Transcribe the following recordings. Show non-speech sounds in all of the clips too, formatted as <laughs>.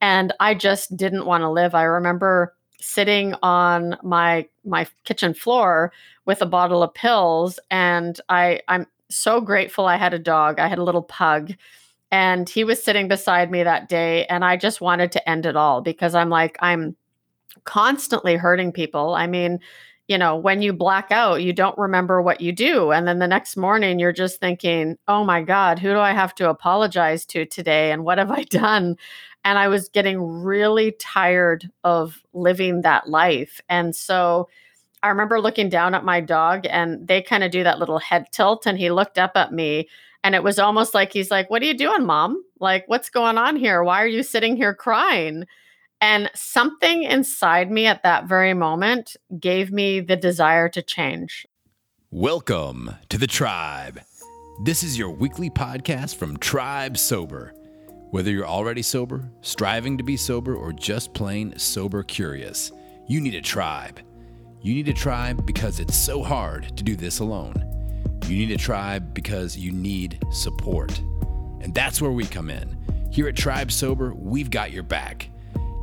and I just didn't want to live. I remember sitting on my my kitchen floor with a bottle of pills and I I'm so grateful I had a dog. I had a little pug and he was sitting beside me that day and I just wanted to end it all because I'm like I'm constantly hurting people. I mean, you know, when you black out, you don't remember what you do. And then the next morning, you're just thinking, oh my God, who do I have to apologize to today? And what have I <laughs> done? And I was getting really tired of living that life. And so I remember looking down at my dog, and they kind of do that little head tilt. And he looked up at me, and it was almost like he's like, What are you doing, mom? Like, what's going on here? Why are you sitting here crying? And something inside me at that very moment gave me the desire to change. Welcome to the tribe. This is your weekly podcast from Tribe Sober. Whether you're already sober, striving to be sober, or just plain sober curious, you need a tribe. You need a tribe because it's so hard to do this alone. You need a tribe because you need support. And that's where we come in. Here at Tribe Sober, we've got your back.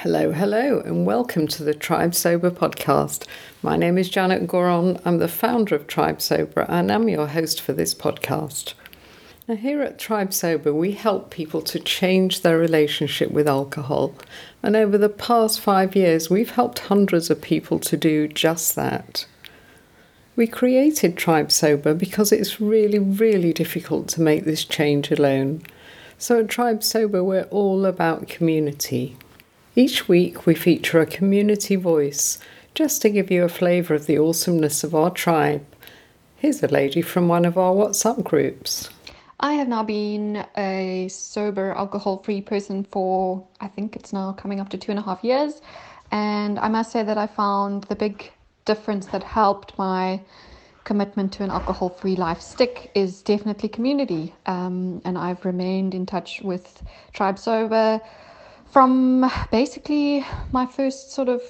Hello, hello, and welcome to the Tribe Sober podcast. My name is Janet Gourand. I'm the founder of Tribe Sober, and I'm your host for this podcast. Now, here at Tribe Sober, we help people to change their relationship with alcohol. And over the past five years, we've helped hundreds of people to do just that. We created Tribe Sober because it's really, really difficult to make this change alone. So at Tribe Sober, we're all about community. Each week, we feature a community voice just to give you a flavour of the awesomeness of our tribe. Here's a lady from one of our WhatsApp groups. I have now been a sober, alcohol free person for, I think it's now coming up to two and a half years. And I must say that I found the big difference that helped my commitment to an alcohol free life stick is definitely community. Um, and I've remained in touch with Tribe Sober from basically my first sort of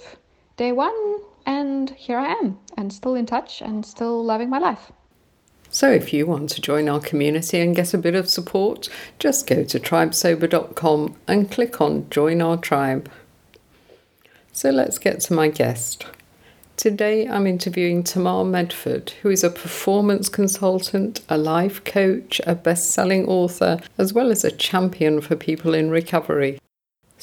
day one, and here I am, and still in touch and still loving my life. So, if you want to join our community and get a bit of support, just go to tribesober.com and click on Join Our Tribe. So, let's get to my guest. Today, I'm interviewing Tamar Medford, who is a performance consultant, a life coach, a best selling author, as well as a champion for people in recovery.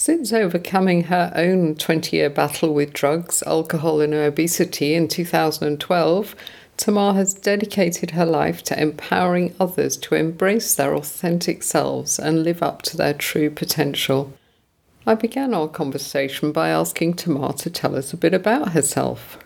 Since overcoming her own 20 year battle with drugs, alcohol, and obesity in 2012, Tamar has dedicated her life to empowering others to embrace their authentic selves and live up to their true potential. I began our conversation by asking Tamar to tell us a bit about herself.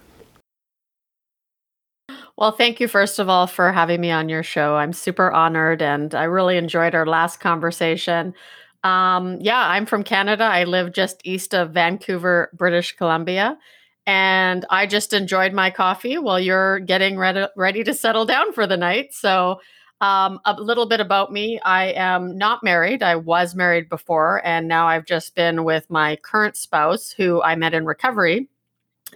Well, thank you, first of all, for having me on your show. I'm super honored and I really enjoyed our last conversation. Um, yeah, I'm from Canada. I live just east of Vancouver, British Columbia. And I just enjoyed my coffee while you're getting ready, ready to settle down for the night. So, um, a little bit about me I am not married. I was married before, and now I've just been with my current spouse, who I met in recovery.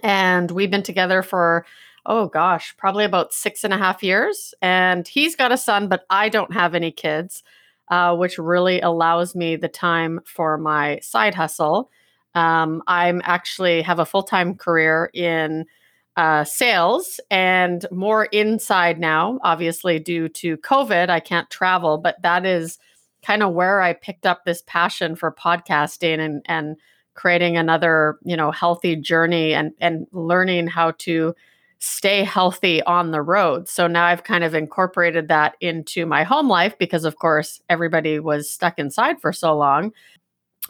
And we've been together for, oh gosh, probably about six and a half years. And he's got a son, but I don't have any kids uh, which really allows me the time for my side hustle. Um, I'm actually have a full time career in uh, sales and more inside now. Obviously, due to COVID, I can't travel, but that is kind of where I picked up this passion for podcasting and and creating another you know healthy journey and and learning how to stay healthy on the road. So now I've kind of incorporated that into my home life because, of course, everybody was stuck inside for so long.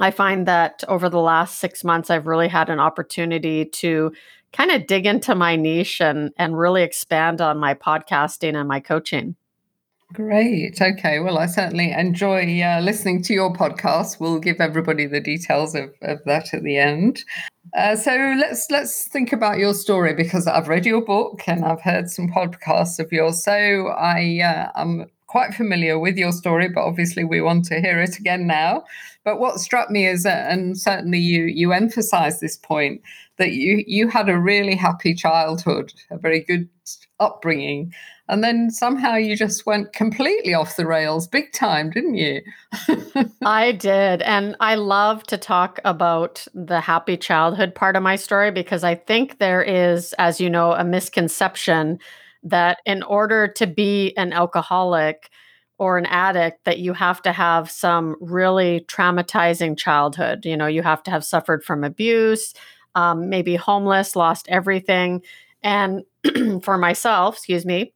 I find that over the last six months, I've really had an opportunity to kind of dig into my niche and, and really expand on my podcasting and my coaching. Great. Okay. Well, I certainly enjoy uh, listening to your podcast. We'll give everybody the details of, of that at the end. Uh, so let's let's think about your story because I've read your book and I've heard some podcasts of yours. So I uh, I'm quite familiar with your story, but obviously we want to hear it again now. But what struck me is, that, and certainly you you emphasise this point that you you had a really happy childhood, a very good upbringing, and then somehow you just went completely off the rails, big time, didn't you? <laughs> I did, and I love to talk about the happy childhood part of my story because I think there is, as you know, a misconception that in order to be an alcoholic or an addict that you have to have some really traumatizing childhood you know you have to have suffered from abuse um, maybe homeless lost everything and <clears throat> for myself excuse me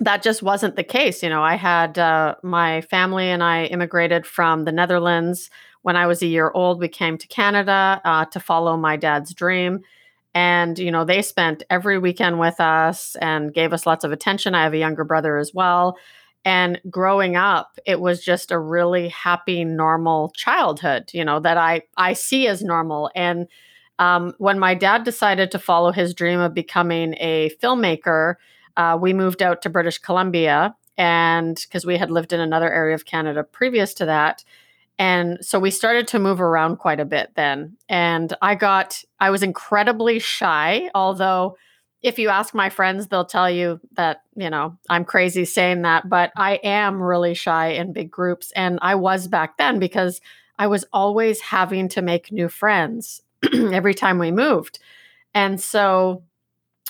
that just wasn't the case you know i had uh, my family and i immigrated from the netherlands when i was a year old we came to canada uh, to follow my dad's dream and, you know, they spent every weekend with us and gave us lots of attention. I have a younger brother as well. And growing up, it was just a really happy, normal childhood, you know, that I, I see as normal. And um, when my dad decided to follow his dream of becoming a filmmaker, uh, we moved out to British Columbia. And because we had lived in another area of Canada previous to that. And so we started to move around quite a bit then. And I got, I was incredibly shy, although if you ask my friends, they'll tell you that, you know, I'm crazy saying that, but I am really shy in big groups. And I was back then because I was always having to make new friends <clears throat> every time we moved. And so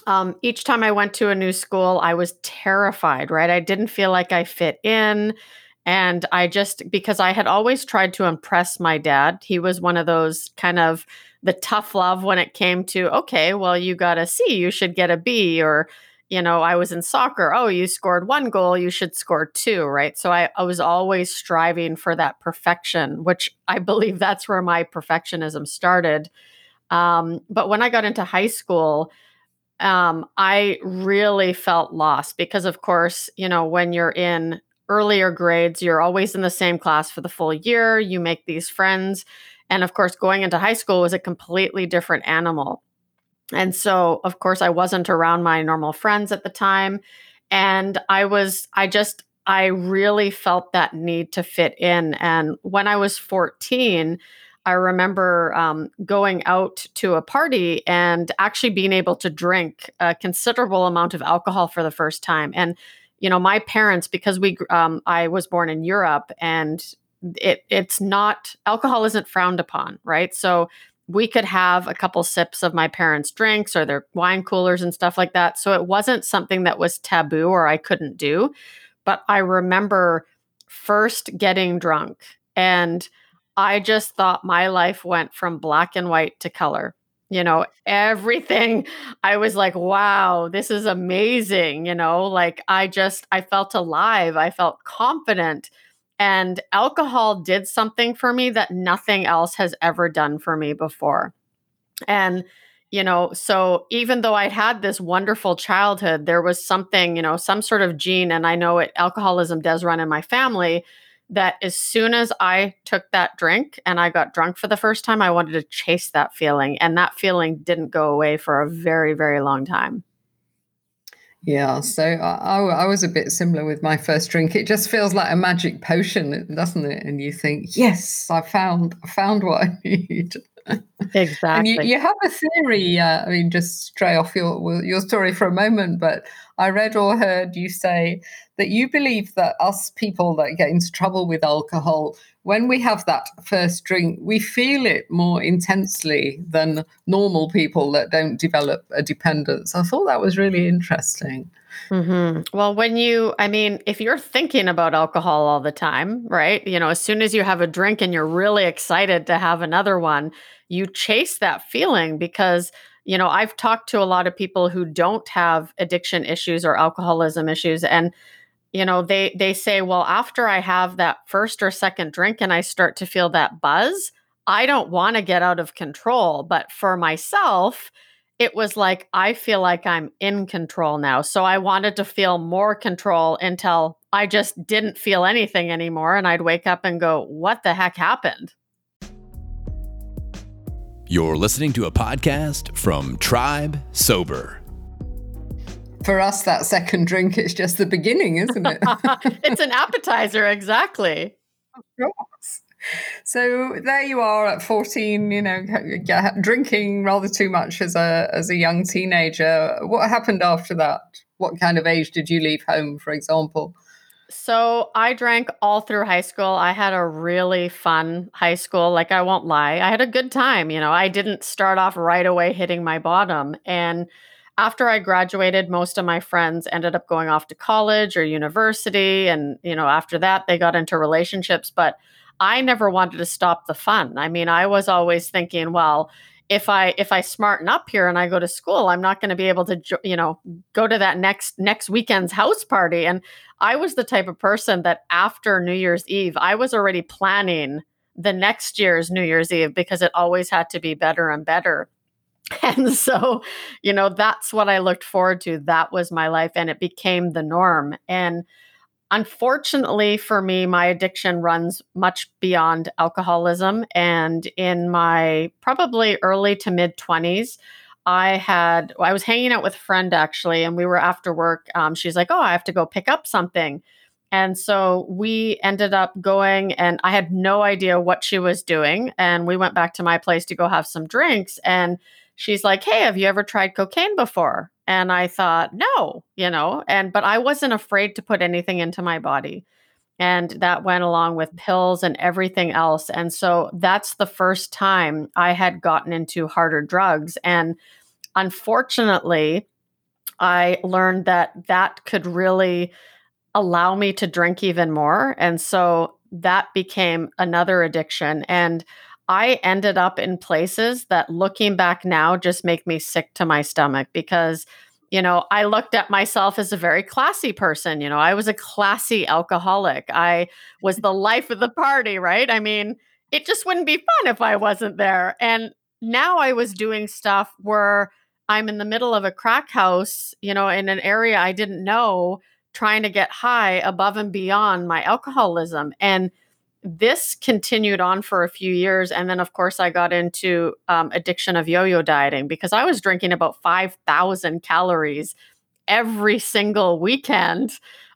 um, each time I went to a new school, I was terrified, right? I didn't feel like I fit in. And I just, because I had always tried to impress my dad, he was one of those kind of the tough love when it came to, okay, well, you got a C, you should get a B. Or, you know, I was in soccer, oh, you scored one goal, you should score two, right? So I, I was always striving for that perfection, which I believe that's where my perfectionism started. Um, but when I got into high school, um, I really felt lost because, of course, you know, when you're in earlier grades, you're always in the same class for the full year. You make these friends. And of course, going into high school was a completely different animal. And so, of course, I wasn't around my normal friends at the time. And I was, I just, I really felt that need to fit in. And when I was 14, I remember um, going out to a party and actually being able to drink a considerable amount of alcohol for the first time. And you know my parents because we um, i was born in europe and it it's not alcohol isn't frowned upon right? So we could have a couple sips of my parents drinks or their wine coolers and stuff like that. So it wasn't something that was taboo or i couldn't do. But i remember first getting drunk and i just thought my life went from black and white to color. You know everything <laughs> i was like wow this is amazing you know like i just i felt alive i felt confident and alcohol did something for me that nothing else has ever done for me before. And you know so even though i had this wonderful childhood there was something you know some sort of gene and i know it alcoholism does run in my family that as soon as I took that drink and I got drunk for the first time, I wanted to chase that feeling. And that feeling didn't go away for a very, very long time. Yeah, so I, I, was a bit similar with my first drink. It just feels like a magic potion, doesn't it? And you think, yes, I found, I found what I <laughs> need. Exactly. and you, you, have a theory. Uh, I mean, just stray off your your story for a moment, but I read or heard you say that you believe that us people that get into trouble with alcohol, when we have that first drink, we feel it more intensely than normal people that don't develop a dependence. I thought that was really interesting. Mm-hmm. Well, when you, I mean, if you're thinking about alcohol all the time, right? You know, as soon as you have a drink and you're really excited to have another one, you chase that feeling because you know i've talked to a lot of people who don't have addiction issues or alcoholism issues and you know they they say well after i have that first or second drink and i start to feel that buzz i don't want to get out of control. But for myself it was like i feel like i'm in control now. So i wanted to feel more control until i just didn't feel anything anymore and i'd wake up and go what the heck happened? You're listening to a podcast from Tribe Sober. For us, that second drink is just the beginning, isn't it? <laughs> it's an appetizer, exactly. Of course. So there you are at 14, you know, drinking rather too much as a as a young teenager. What happened after that? What kind of age did you leave home, for example? So I drank all through high school. I had a really fun high school. Like, I won't lie. I had a good time. You know, I didn't start off right away hitting my bottom. And after I graduated, most of my friends ended up going off to college or university. And, you know, after that, they got into relationships. But I never wanted to stop the fun. I mean, I was always thinking, well, if I if I smarten up here and I go to school, I'm not going to be able to you know go to that next next weekend's house party. And I was the type of person that after New Year's Eve, I was already planning the next year's New Year's Eve because it always had to be better and better. <laughs> And so, you know, that's what I looked forward to. That was my life and it became the norm. And unfortunately for me, my addiction runs much beyond alcoholism. And in my probably early to mid 20s, I had, I was hanging out with a friend actually, and we were after work. Um, she's like, Oh, I have to go pick up something. And so we ended up going, and I had no idea what she was doing. And we went back to my place to go have some drinks. And she's like, Hey, have you ever tried cocaine before? And I thought, no, you know, and but I wasn't afraid to put anything into my body. And that went along with pills and everything else. And so that's the first time I had gotten into harder drugs. And unfortunately, I learned that that could really allow me to drink even more. And so that became another addiction. And I ended up in places that looking back now just make me sick to my stomach because you know, I looked at myself as a very classy person. You know, I was a classy alcoholic. I was the life of the party, right? I mean, it just wouldn't be fun if I wasn't there. And now I was doing stuff where I'm in the middle of a crack house, you know, in an area I didn't know, trying to get high above and beyond my alcoholism. And this continued on for a few years. And then, of course, I got into um, addiction of yo yo dieting because I was drinking about 5,000 calories every single weekend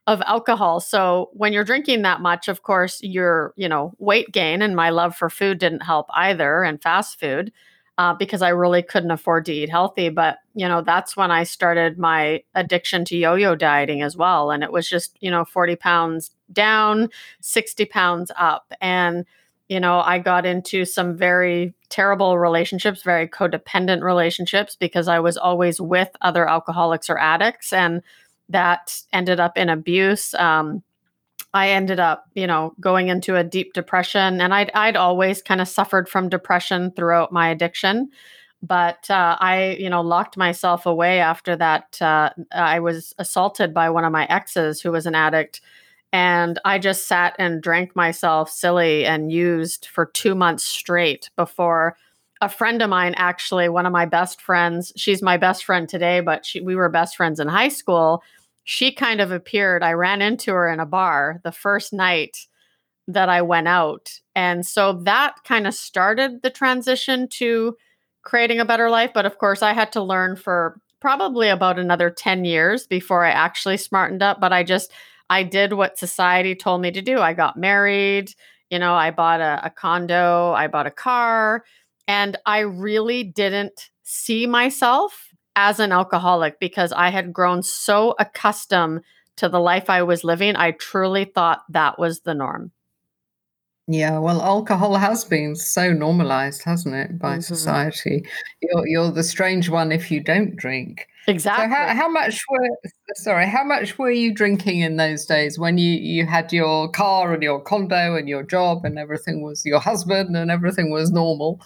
of alcohol. So when you're drinking that much, of course, your, you know, weight gain and my love for food didn't help either and fast food uh, because I really couldn't afford to eat healthy. But, you know, that's when I started my addiction to yo yo dieting as well. And it was just, you know, 40 pounds down, 60 pounds up. And, you know, I got into some very terrible relationships, very codependent relationships because I was always with other alcoholics or addicts. And that ended up in abuse. Um, I ended up, you know, going into a deep depression, and I'd I'd always kind of suffered from depression throughout my addiction, but uh, I, you know, locked myself away after that. Uh, I was assaulted by one of my exes who was an addict, and I just sat and drank myself silly and used for two months straight before a friend of mine, actually, one of my best friends, she's my best friend today, but she, we were best friends in high school she kind of appeared. I ran into her in a bar the first night that I went out. And so that kind of started the transition to creating a better life. But of course, I had to learn for probably about another 10 years before I actually smartened up. But I just, I did what society told me to do. I got married, you know, I bought a, a condo, I bought a car, and I really didn't see myself as an alcoholic because I had grown so accustomed to the life I was living. I truly thought that was the norm. Yeah, well, alcohol has been so normalized, hasn't it, by mm-hmm. society? You're you're the strange one if you don't drink. Exactly. So how, how much were sorry, how much were you drinking in those days when you you had your car and your condo and your job and everything was your husband and everything was normal?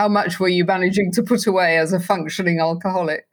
How much were you managing to put away as a functioning alcoholic?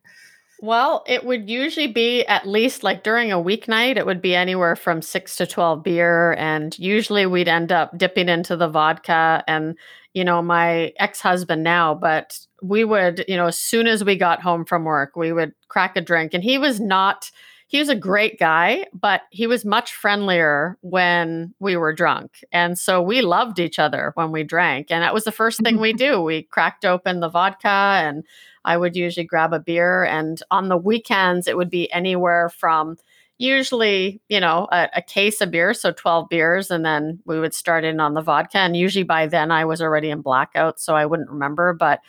Well, it would usually be at least like during a weeknight, it would be anywhere from six to 12 beer. And usually we'd end up dipping into the vodka and, you know, my ex husband now, but we would, you know, as soon as we got home from work, we would crack a drink. And he was not, he was a great guy, but he was much friendlier when we were drunk. And so we loved each other when we drank. And that was the first thing we <laughs> do. We cracked open the vodka and I would usually grab a beer. And on the weekends, it would be anywhere from usually, you know, a, a, case of beer, so 12 beers, and then we would start in on the vodka. And usually by then I was already in blackout, so I wouldn't remember. But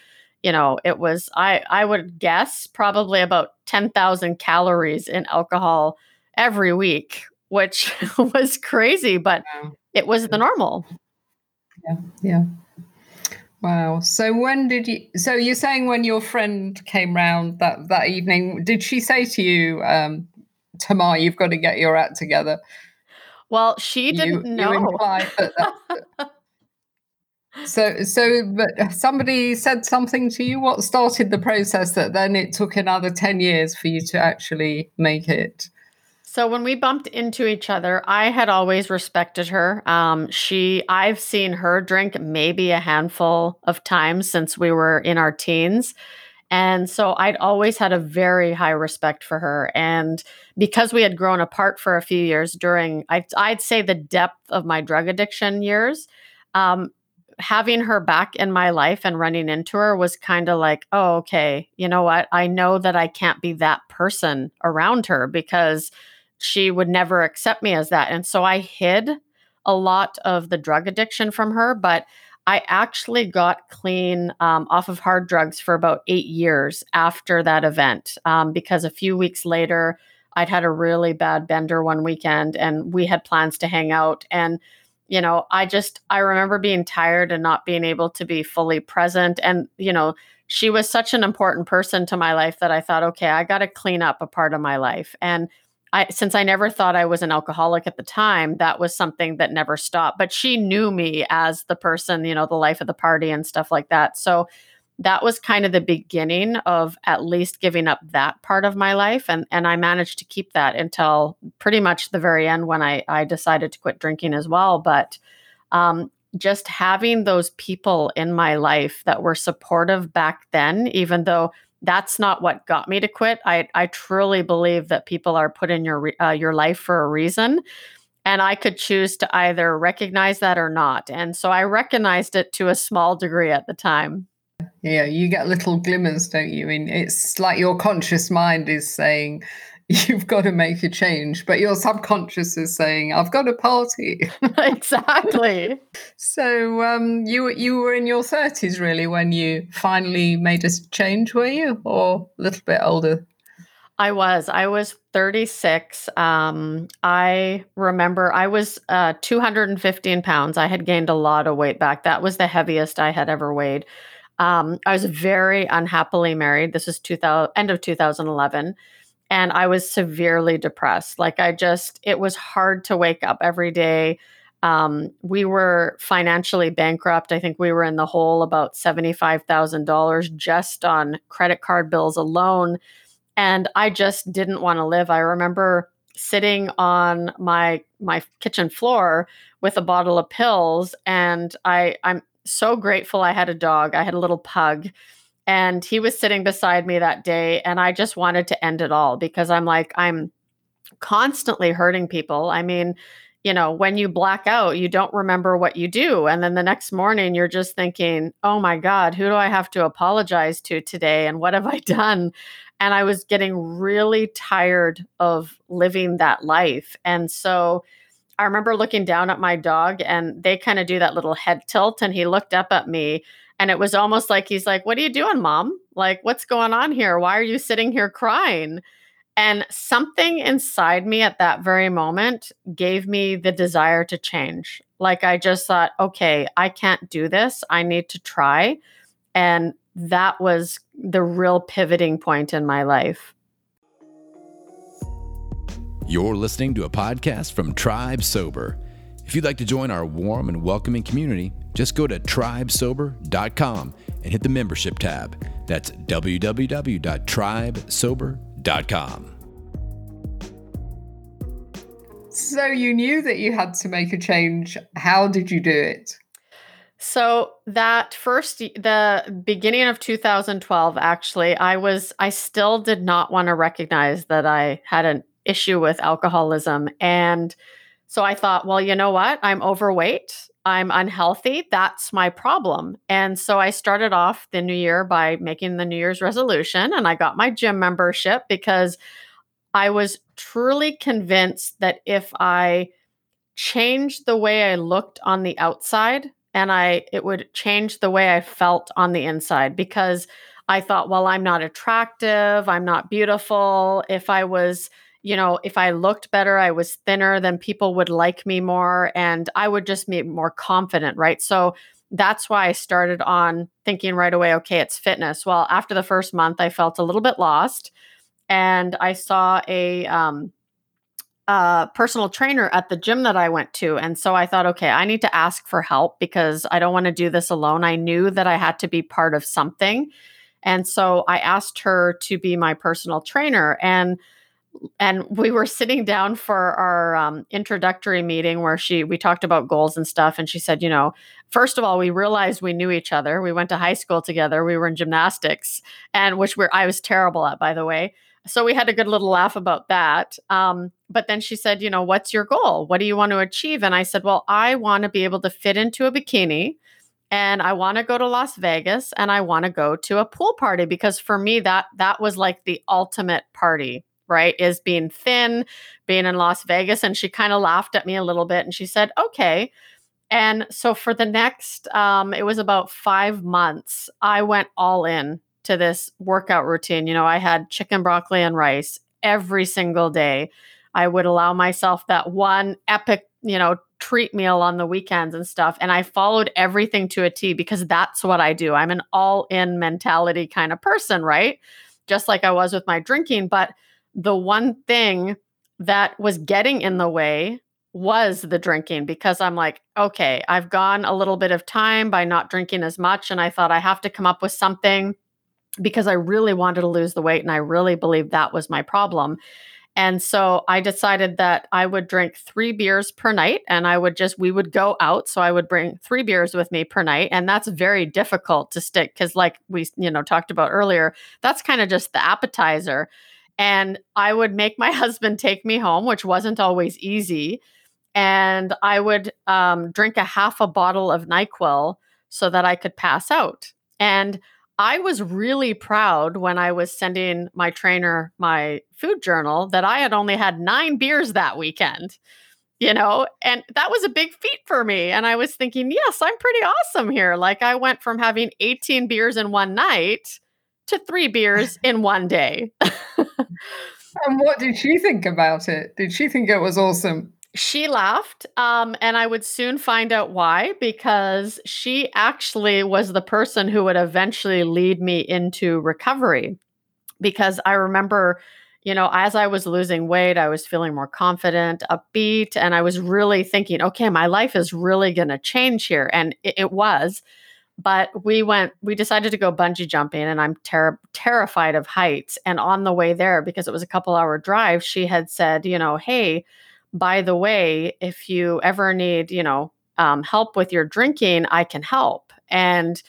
you know, it was I I would guess probably about 10,000 calories in alcohol every week, which <laughs> was crazy, but it was the normal. Yeah. Yeah. Wow. So when did you so you're saying when your friend came round that that evening, did she say to you, um, Tamar, you've got to get your act together? Well, she didn't you, know. You that, <laughs> so, so, but somebody said something to you. What started the process that then it took another ten years for you to actually make it? So when we bumped into each other, I had always respected her. Um, she, I've seen her drink maybe a handful of times since we were in our teens. And so I'd always had a very high respect for her. And because we had grown apart for a few years during, I'd, I'd say, the depth of my drug addiction years, um, having her back in my life and running into her was kind of like, oh, okay, you know what? I know that I can't be that person around her because she would never accept me as that. And so I hid a lot of the drug addiction from her, but I actually got clean um, off of hard drugs for about eight years after that event um, because a few weeks later, I'd had a really bad bender one weekend and we had plans to hang out. And, you know, I just, I remember being tired and not being able to be fully present. And, you know, she was such an important person to my life that I thought, okay, I got to clean up a part of my life. And I since I never thought I was an alcoholic at the time, that was something that never stopped. But she knew me as the person, you know, the life of the party and stuff like that. So that was kind of the beginning of at least giving up that part of my life and and I managed to keep that until pretty much the very end when I I decided to quit drinking as well, but um just having those people in my life that were supportive back then even though that's not what got me to quit. I I truly believe that people are put in your uh, your life for a reason, and I could choose to either recognize that or not. And so I recognized it to a small degree at the time. Yeah, you get little glimmers, don't you? I mean, it's like your conscious mind is saying, <laughs> you've got to make a change, but your subconscious is saying, "I've got a party." <laughs> exactly. so um, you you were in your thirties really when you finally made a change, were you, or a little bit older? I was. I was 36. Um, I remember I was uh, 215 pounds. I had gained a lot of weight back. That was the heaviest I had ever weighed. Um, I was very unhappily married. This is 2000, end of 2011 and I was severely depressed. Like I just, it was hard to wake up every day. Um, we were financially bankrupt. I think we were in the hole about $75,000 just on credit card bills alone. And I just didn't want to live. I remember sitting on my my kitchen floor with a bottle of pills and I I'm so grateful I had a dog. I had a little pug and he was sitting beside me that day. And I just wanted to end it all because I'm like, I'm constantly hurting people. I mean, you know, when you black out, you don't remember what you do. And then the next morning, you're just thinking, oh my God, who do I have to apologize to today? And what have I <laughs> done? And I was getting really tired of living that life. And so I remember looking down at my dog, and they kind of do that little head tilt. And he looked up at me and it was almost like he's like, What are you doing, mom? Like, what's going on here? Why are you sitting here crying? And something inside me at that very moment gave me the desire to change. Like, I just thought, okay, I can't do this. I need to try. And that was the real pivoting point in my life. You're listening to a podcast from Tribe Sober. If you'd like to join our warm and welcoming community, just go to tribesober.com and hit the membership tab. That's www.tribesober.com. So you knew that you had to make a change. How did you do it? So that first the beginning of 2012 actually I was I still did not want to recognize that I had an issue with alcoholism. And so I thought, well, you know what? I'm overweight. I'm unhealthy. That's my problem. And so I started off the new year by making the New Year's resolution and I got my gym membership because I was truly convinced that if I changed the way I looked on the outside and I it would change the way I felt on the inside because I thought, well, I'm not attractive, I'm not beautiful. If I was, you know, if I looked better, I was thinner, then people would like me more and I would just be more confident, right? So that's why I started on thinking right away, okay, it's fitness. Well, after the first month, I felt a little bit lost and I saw a um, uh, personal trainer at the gym that I went to. And so I thought, okay, I need to ask for help because I don't want to do this alone. I knew that I had to be part of something. And so I asked her to be my personal trainer. And and we were sitting down for our um, introductory meeting where she we talked about goals and stuff and she said you know first of all we realized we knew each other. We went to high school together. We were in gymnastics and which we're i was terrible at by the way. So we had a good little laugh about that um, but then she said you know what's your goal? What do you want to achieve? And i said well i want to be able to fit into a bikini and I want to go to Las Vegas and I want to go to a pool party because for me that that was like the ultimate party, right? Is being thin, being in Las Vegas and she kind of laughed at me a little bit and she said, "Okay." And so for the next um it was about 5 months, I went all in to this workout routine. You know, I had chicken broccoli and rice every single day. I would allow myself that one epic, you know, treat meal on the weekends and stuff. And I followed everything to a T because that's what I do. I'm an all in mentality kind of person, right? Just like I was with my drinking. But the one thing that was getting in the way was the drinking because I'm like, okay, I've gone a little bit of time by not drinking as much. And I thought I have to come up with something because I really wanted to lose the weight. And I really believed that was my problem. And so I decided that I would drink three beers per night and I would just, we would go out. So I would bring three beers with me per night. And that's very difficult to stick because, like we, you know, talked about earlier, that's kind of just the appetizer. And I would make my <laughs> husband take me home, which wasn't always easy. And I would um, drink a half a bottle of NyQuil so that I could pass out. And I was really proud when I was sending my trainer my food journal that I had only had nine beers that weekend, you know, and that was a big feat for me. And I was thinking, yes, I'm pretty awesome here. Like I went from having 18 beers in one night to three beers in one day. <laughs> and what did she think about it? Did she think it was awesome? She laughed, um, and I would soon find out why because she actually was the person who would eventually lead me into recovery. Because I remember, you know, as I was losing weight, I was feeling more confident, upbeat, and I was really thinking, okay, my life is really going to change here. And it, it, was. But we went, we decided to go bungee jumping, and I'm ter- terrified of heights. And on the way there, because it was a couple hour drive, she had said, you know, hey, by the way, if you ever need, you know, um, help with your drinking, I can help. And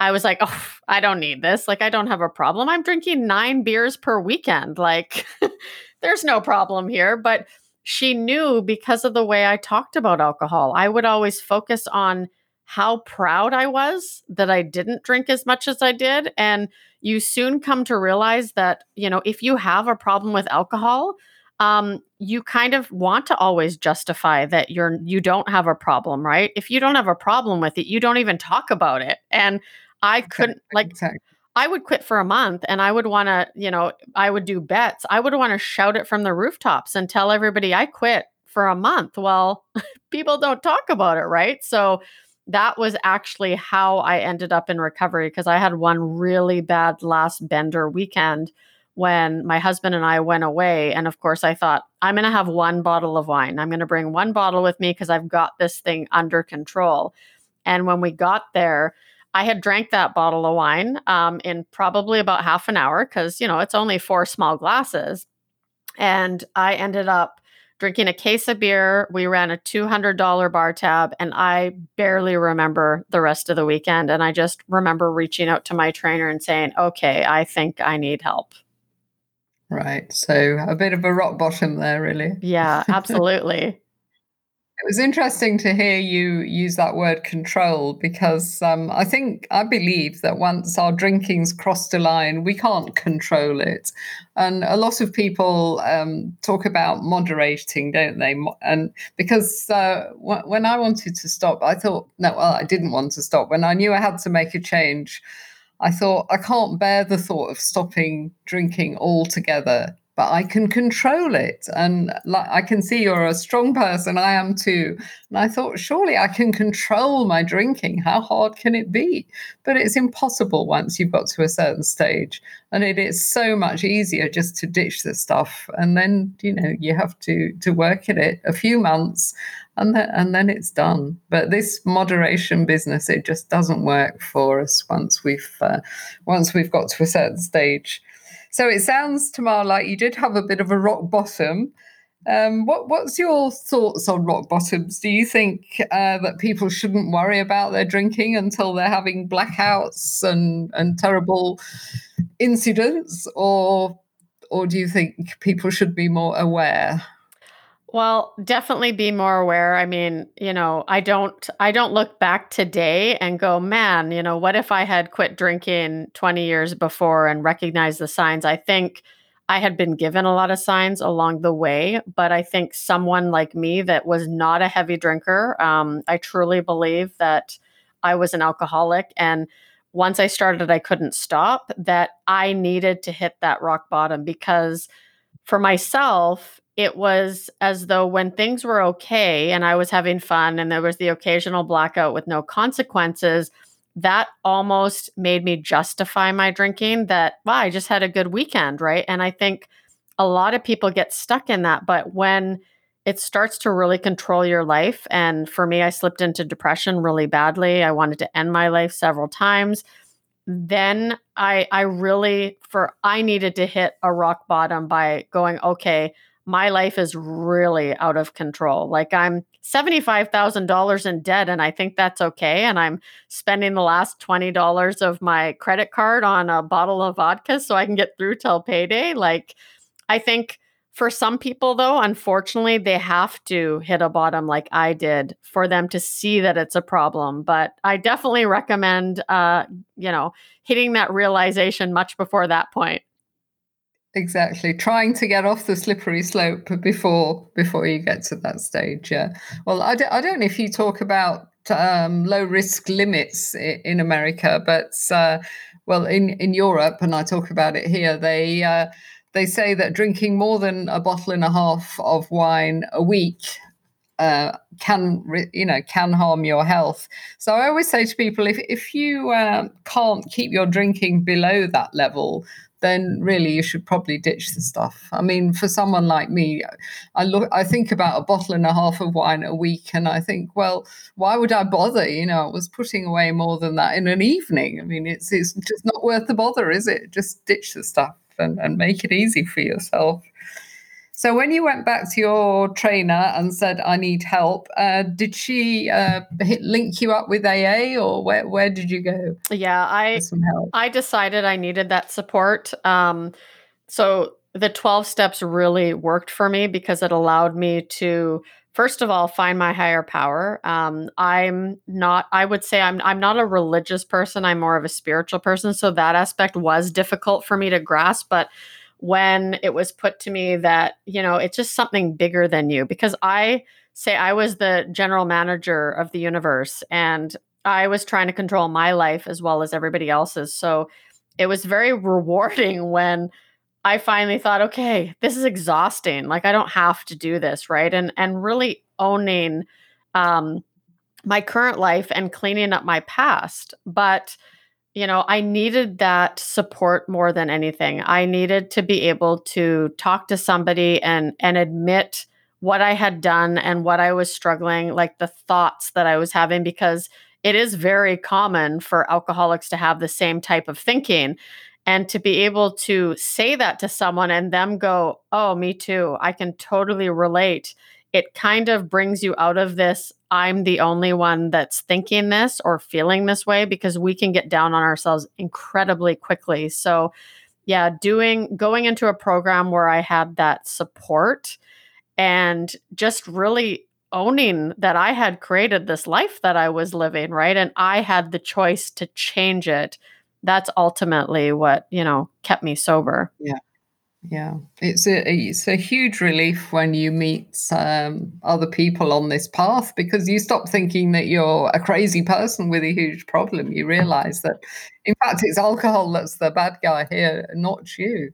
I was like, oh, <laughs> I don't need this. Like, I don't have a problem. I'm drinking nine beers per weekend. Like, <laughs> there's no problem here. But she knew because of the way I talked about alcohol, I would always focus on how proud I was that I didn't drink as much as I did. And you soon come to realize that, you know, if you have a problem with alcohol, um, you kind of want to always justify that you're you don't have a problem, right? If you don't have a problem with it, you don't even talk about it. And I couldn't like exactly. I would quit for a month and I would want to, you know, I would do bets. I would want to shout it from the rooftops and tell everybody I quit for a month. Well, <laughs> people don't talk about it, right? So that was actually how I ended up in recovery because I had one really bad last bender weekend when my husband and I went away. And of course, I thought, I'm going to have one bottle of wine. I'm going to bring one bottle with me because I've got this thing under control. And when we got there, I had drank that bottle of wine um, in probably about half an hour because, you know, it's only four small glasses. And I ended up drinking a case of beer. We ran a $200 bar tab, and I barely remember the rest of the weekend. And I just remember reaching out to my trainer and saying, okay, I think I need help. Right. So a bit of a rock bottom there, really. Yeah, <laughs> absolutely. It was interesting to hear you use that word control because um, I think I believe that once our drinking's crossed a line, we can't control it. And a lot of people um, talk about moderating, don't they? And because uh, w- when I wanted to stop, I thought, no, well, I didn't want to stop. When I knew I had to make a change, I thought, I can't bear the thought of stopping drinking altogether but I can control it. And like, I can see you're a strong person. I am too. And I thought, surely I can control my drinking. How hard can it be? But it's impossible once you've got to a certain stage. And it is so much easier just to ditch the stuff. And then, you know, you have to to work at it a few months and then and then it's done. But this moderation business, it just doesn't work for us once we've uh, once we've got to a certain stage. So it sounds, Tamar, like you did have a bit of a rock bottom. Um, what, what's your thoughts on rock bottoms? Do you think uh, that people shouldn't worry about their drinking until they're having blackouts and, and terrible incidents, or or do you think people should be more aware? Well, definitely be more aware. I mean, you know, I don't I don't look back today and go, "Man, you know, what if I had quit drinking 20 years before and recognized the signs?" I think I had been given a lot of signs along the way, but I think someone like me that was not a heavy drinker, um, I truly believe that I was an alcoholic and once I started I couldn't stop that I needed to hit that rock bottom because for myself it was as though when things were okay and I was having fun and there was the occasional blackout with no consequences, that almost made me justify my drinking that, wow, I just had a good weekend, right? And I think a lot of people get stuck in that. But when it starts to really control your life, and for me, I slipped into depression really badly. I wanted to end my life several times. Then I I really for I needed to hit a rock bottom by going, okay, my life is really out of control. Like I'm $75,000 in debt and I think that's okay. And I'm spending the last $20 of my credit card on a bottle of vodka so I can get through till payday. Like I think for some people, though, unfortunately, they have to hit a bottom like I did for them to see that it's a problem. But I definitely recommend, uh, you know, hitting that realization much before that point. Exactly, trying to get off the slippery slope before before you get to that stage. Yeah. Well, I don't, don't know if you talk about um, low risk limits in America, but uh, well, in in Europe, and I talk about it here, they uh, they say that drinking more than a bottle and a half of wine a week uh, can you know can harm your health. So I always say to people, if if you uh, can't keep your drinking below that level, then really you should probably ditch the stuff. I mean, for someone like me, I look, I think about a bottle and a half of wine a week, and I think, well, why would I bother? You know, I was putting away more than that in an evening. I mean, it's it's just not worth the bother, is it? Just ditch the stuff and, and make it easy for yourself. So when you went back to your trainer and said, "I need help," uh, did she uh, link you up with AA, or where where did you go? Yeah, I I decided I needed that support. Um, so the twelve steps really worked for me because it allowed me to first of all find my higher power um, i'm not i would say I'm, I'm not a religious person i'm more of a spiritual person so that aspect was difficult for me to grasp but when it was put to me that, you know, it's just something bigger than you because I say I was the general manager of the universe and I was trying to control my life as well as everybody else's. So it was very <laughs> rewarding when I finally thought, okay, this is exhausting. Like I don't have to do this, right? And and really owning um my current life and cleaning up my past. But you know, I needed that support more than anything. I needed to be able to talk to somebody and and admit what I had done and what I was struggling, like the thoughts that I was having because it is very common for alcoholics to have the same type of thinking and to be able to say that to someone and them go, "Oh, me too. I can totally relate." It kind of brings you out of this I'm the only one that's thinking this or feeling this way because we can get down on ourselves incredibly quickly. So, yeah, doing going into a program where I had that support and just really owning that I had created this life that I was living, right? And I had the choice to change it. That's ultimately what, you know, kept me sober. Yeah. Yeah, it's a it's a huge relief when you meet um, other people on this path because you stop thinking that you're a crazy person with a huge problem. You realize that, in fact, it's alcohol that's the bad guy here, not you.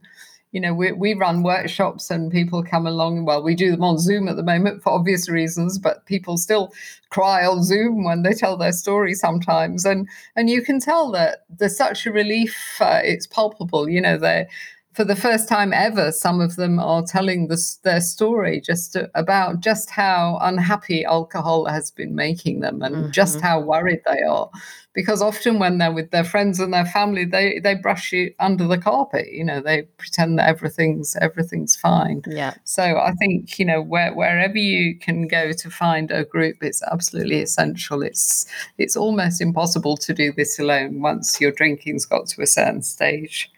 You know, we we run workshops and people come along. Well, we do them on Zoom at the moment for obvious reasons, but people still cry on Zoom when they tell their story sometimes, and and you can tell that there's such a relief. Uh, it's palpable. You know, they for the first time ever, some of them are telling this, their story just about just how unhappy alcohol has been making them and mm-hmm. just how worried they are. Because often when they're with their friends and their family, they, they brush you under the carpet. You know, they pretend that everything's everything's fine. Yeah. So I think you know where, wherever you can go to find a group, it's absolutely essential. It's it's almost impossible to do this alone once your drinking's got to a certain stage.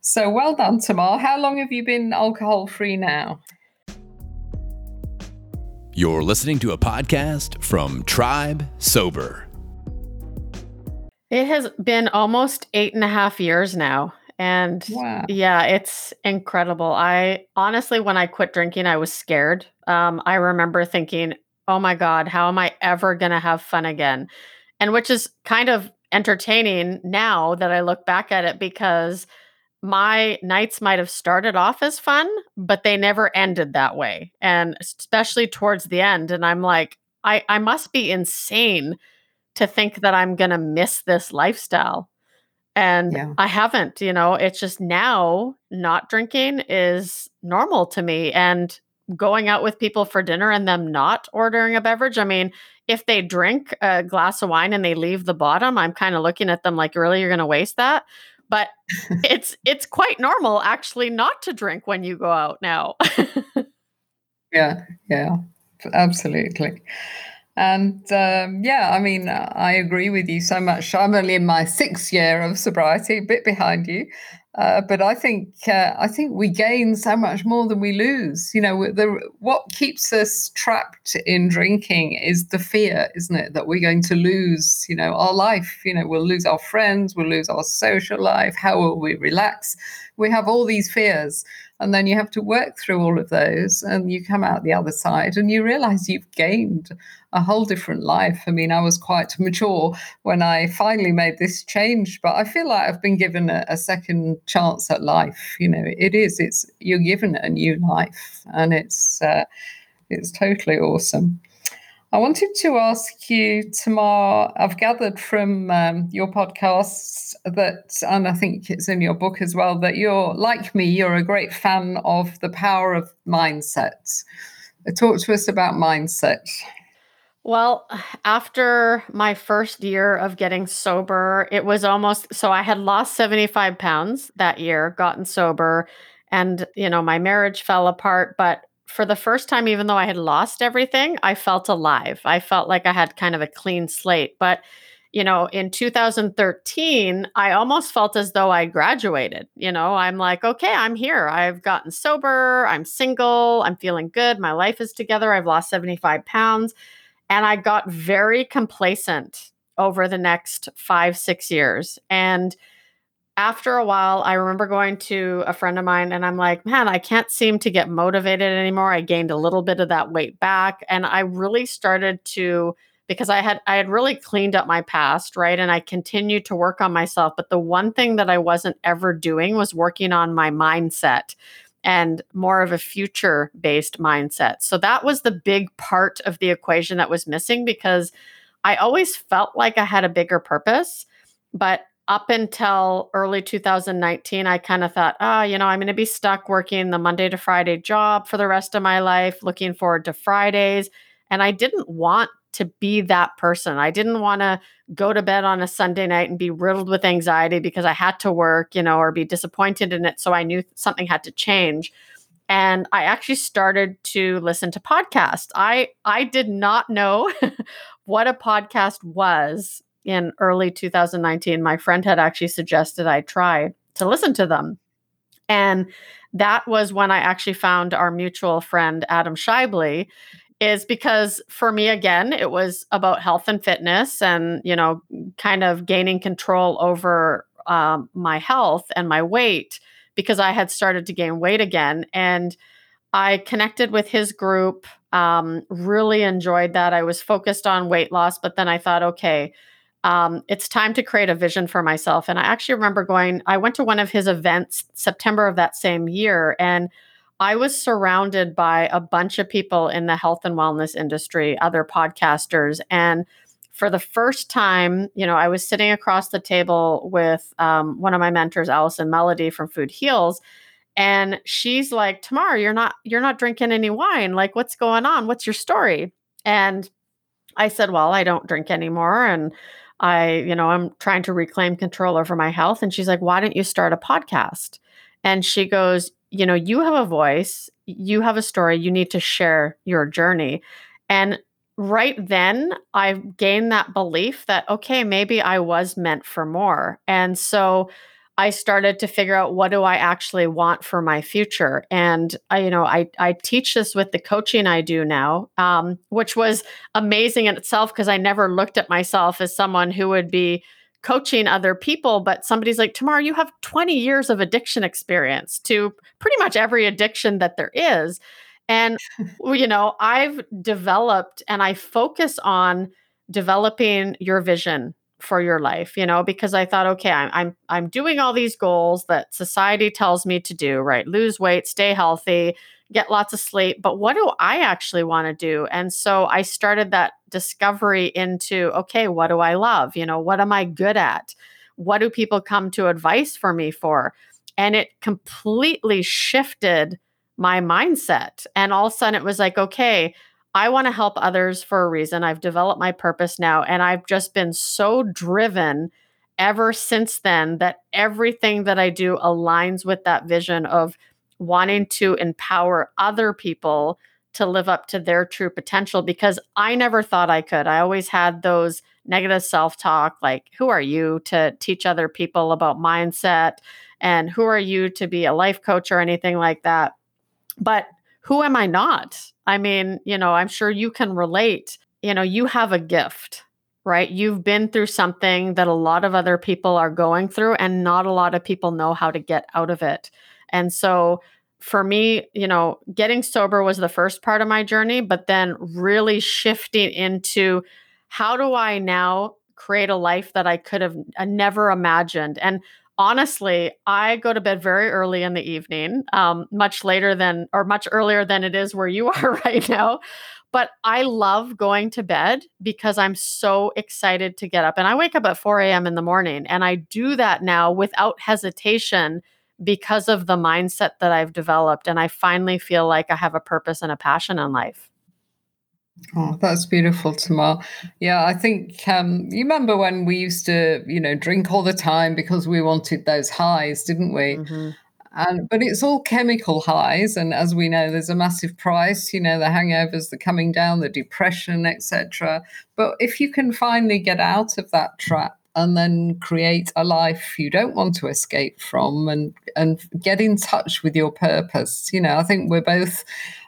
So well done, Tamar. How long have you been alcohol free now? You're listening to a podcast from Tribe Sober. It has been almost eight and a half years now. And wow. yeah, it's incredible. I honestly, when I quit drinking, I was scared. Um, I remember thinking, oh my God, how am I ever going to have fun again? And which is kind of entertaining now that I look back at it because my nights might have started off as fun, but they never ended that way. And especially towards the end. And I'm like, I, I must be insane to think that I'm going to miss this lifestyle. And yeah. I haven't, you know, it's just now not drinking is normal to me. And going out with people for dinner and them not ordering a beverage. I mean, if they drink a glass of wine and they leave the bottom, I'm kind of looking at them like, really, you're going to waste that? But it's it's quite normal actually not to drink when you go out now. <laughs> yeah, yeah, absolutely. And um, yeah, I mean, I agree with you so much. I'm only in my sixth year of sobriety, a bit behind you, uh, but I think uh, I think we gain so much more than we lose. You know, the, what keeps us trapped in drinking is the fear, isn't it, that we're going to lose, you know, our life. You know, we'll lose our friends, we'll lose our social life. How will we relax? We have all these fears, and then you have to work through all of those, and you come out the other side, and you realize you've gained a whole different life. I mean, I was quite <laughs> mature when I finally made this change, but I feel like I've been given a, a second chance at life. You know, it is. It's you're given a new life, and it's uh, it's totally awesome. I wanted to ask you, Tamar. I've gathered from um, your podcasts that, and I think it's in your book as well, that you're like me. You're a great fan of the power of mindset. Talk to us about mindset. Well, after my first year of getting sober, it was almost so I had lost 75 pounds that year, gotten sober, and, you know, my marriage fell apart. But for the first time, even though I had lost everything, I felt alive. I felt like I had kind of a clean slate. But, you know, in 2013, I almost felt as though I graduated. You know, I'm like, okay, I'm here. I've gotten sober. I'm single. I'm feeling good. My life is together. I've lost 75 pounds and I got very complacent over the next five, six years. And after a while, I remember going to a friend of mine and I'm like, man, I can't seem to get motivated anymore. I gained a little bit of that weight back. And I really started to because I had I had really cleaned up my past, right? And I continued to work on myself. But the one thing that I wasn't ever doing was working on my mindset and more of a future based mindset. So that was the big part of the equation that was missing because I always felt like I had a bigger purpose. But up until early 2019, I kind of thought, oh, you know, I'm going to be stuck working the Monday to Friday job for the rest of my life, looking forward to Fridays. And I didn't want to be that person. I didn't want to go to bed on a Sunday night and be riddled with anxiety because I had to work, you know, or be disappointed in it. So I knew something had to change. And I actually started to listen to podcasts. I I did not know <laughs> what a podcast was in early 2019. My friend had actually suggested I try to listen to them. And that was when I actually found our mutual friend, Adam Shibley, is because for me, again, it was about health and fitness and, you know, kind of gaining control over um, my health and my weight because I had started to gain weight again. And I connected with his group, um, really enjoyed that. I was focused on weight loss, but then I thought, okay, um, it's time to create a vision for myself. And I actually remember going, I went to one of his events September of that same year, and I was surrounded by a bunch of people in the health and wellness industry, other podcasters. And for the first time, you know, I was sitting across the table with um, one of my mentors, Allison Melody from Food Heals. And she's like, Tamar, you're not you're not drinking any wine. Like, what's going on? What's your story? And I said, Well, I don't drink anymore. And I, you know, I'm trying to reclaim control over my health. And she's like, why don't you start a podcast? And she goes, you know, you have a voice, you have a story, you need to share your journey. And right then, I gained that belief that, okay, maybe I was meant for more. And so, I started to figure out what do I actually want for my future. And I, you know, I I teach this with the coaching I do now, um, which was amazing in itself because I never looked at myself as someone who would be coaching other people. But somebody's like, Tamar, you have 20 years of addiction experience to pretty much every addiction that there is. And <laughs> you know, I've developed and I focus on developing your vision for your life you know because i thought okay I'm, I'm i'm doing all these goals that society tells me to do right? Lose weight stay healthy get lots of sleep but what do i actually want to do? And so i started that discovery into okay what do i love? You know what am i good at? What do people come to advice for me for? And it completely shifted my mindset. And all of a sudden it was like okay I want to help others for a reason. I've developed my purpose now, and I've just been so driven ever since then that everything that I do aligns with that vision of wanting to empower other people to live up to their true potential because I never thought I could. I always had those negative self talk like, who are you to teach other people about mindset? And who are you to be a life coach or anything like that? But who am I not? I mean, you know, I'm sure you can relate. You know, you have a gift, right? You've been through something that a lot of other people are going through, and not a lot of people know how to get out of it. And so, for me, you know, getting sober was the first part of my journey, but then really shifting into how do I now create a life that I could have uh, never imagined? And honestly, I go to bed very early in the evening, um, much later than, or much earlier than it is where you <laughs> are right now. But I love going to bed because I'm so excited to get up. And I wake up at 4 a.m. in the morning. And I do that now without hesitation because of the mindset that I've developed. And I finally feel like I have a purpose and a passion in life. Oh, that's beautiful, Tamar. Yeah, I think um, you remember when we used to, you know, drink all the time because we wanted those highs, didn't we? Mm-hmm. And but it's all chemical highs, and as we know, there's a massive price. You know, the hangovers, the coming down, the depression, etc. But if you can finally get out of that trap and then create a life you don't want to escape from, and and get in touch with your purpose, you know, I think we're both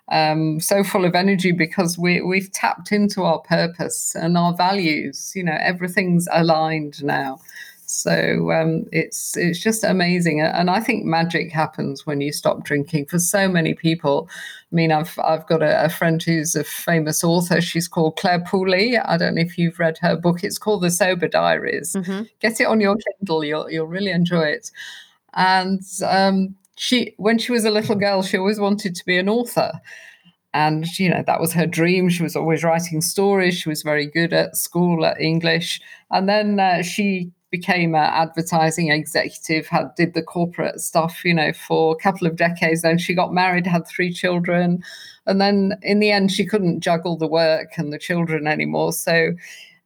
um, so full of energy because we, we've tapped into our purpose and our values. You know, everything's aligned now. So um, it's it's just amazing, and I think magic happens when you stop drinking. For so many people, I mean, I've I've got a, a friend who's a famous author. She's called Clare Pooley. I don't know if you've read her book. It's called The Sober Diaries. Mm-hmm. Get it on your Kindle. You'll you'll really enjoy it. And um, she when she was a little girl she always wanted to be an author. And you know that was her dream. She was always writing stories. She was very good at school at english. And then uh, she became an advertising executive had did the corporate stuff you know for a couple of decades. Then she got married had three children. And then in the end she couldn't juggle the work and the children anymore. So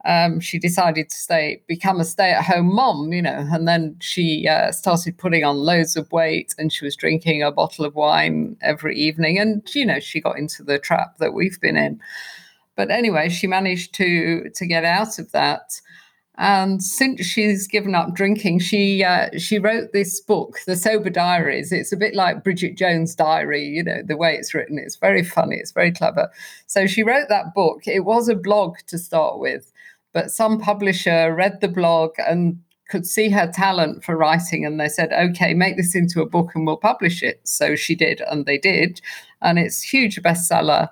um, she decided to stay, become a stay-at-home mom, you know, and then she uh, started putting on loads of weight, and she was drinking a bottle of wine every evening, and you know, she got into the trap that we've been in. But anyway, she managed to to get out of that, And since she's given up drinking, she uh, she wrote this book, The Sober Diaries. It's a bit like Bridget Jones' diary, you know, the way it's written. It's very funny. It's very clever. So she wrote that book. It was a blog to start with, but some publisher read the blog and could see her talent for writing and they said okay make this into a book and we'll publish it so she did and they did and it's huge bestseller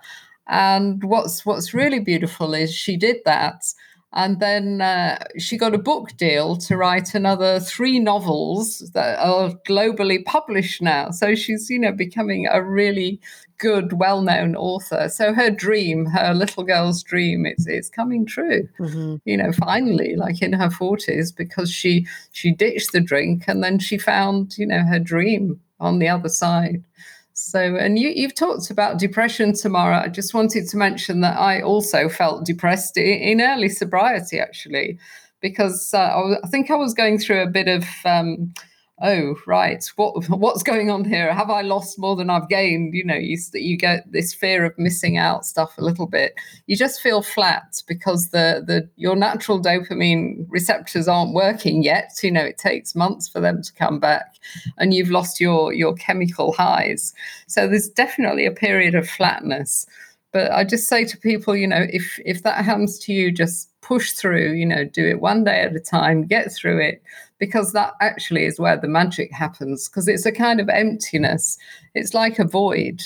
and what's what's really beautiful is she did that and then uh, she got a book deal to write another three novels that are globally published now. So she's, you know, becoming a really good, well-known author. So her dream, her little girl's dream, it's it's coming true. Mm-hmm. You know, finally, like in her forties, because she she ditched the drink and then she found, you know, her dream on the other side. So, and you, you've talked about depression, Tamara. I just wanted to mention that I also felt depressed in, early sobriety, actually, because uh, I, think I was going through a bit of um, oh right. What what's going on here? Have i lost more than i've gained? You know you you get this fear of missing out stuff a little bit. You just feel flat because the the your natural dopamine receptors aren't working yet. You know it takes months for them to come back and you've lost your your chemical highs. So there's definitely a period of flatness but i just say to people you know if if that happens to you just push through you know do it one day at a time get through it because that actually is where the magic happens because it's a kind of emptiness. It's like a void.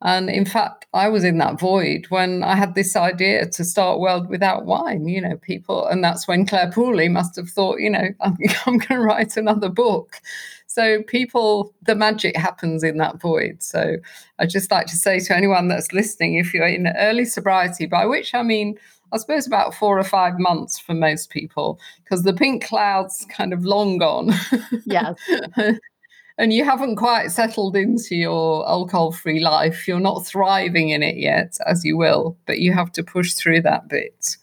And in fact i was in that void when i had this idea to start world without wine you know people and that's when clare pooley must have thought you know <laughs> i'm, I'm going to write another book so people the magic happens in that void so i just like to say to anyone that's listening if you're in early sobriety by which i mean I suppose about four or five months for most people because the pink cloud's kind of long gone. Yes. <laughs> and you haven't quite settled into your alcohol free life. You're not thriving in it yet, as you will, but you have to push through that bit.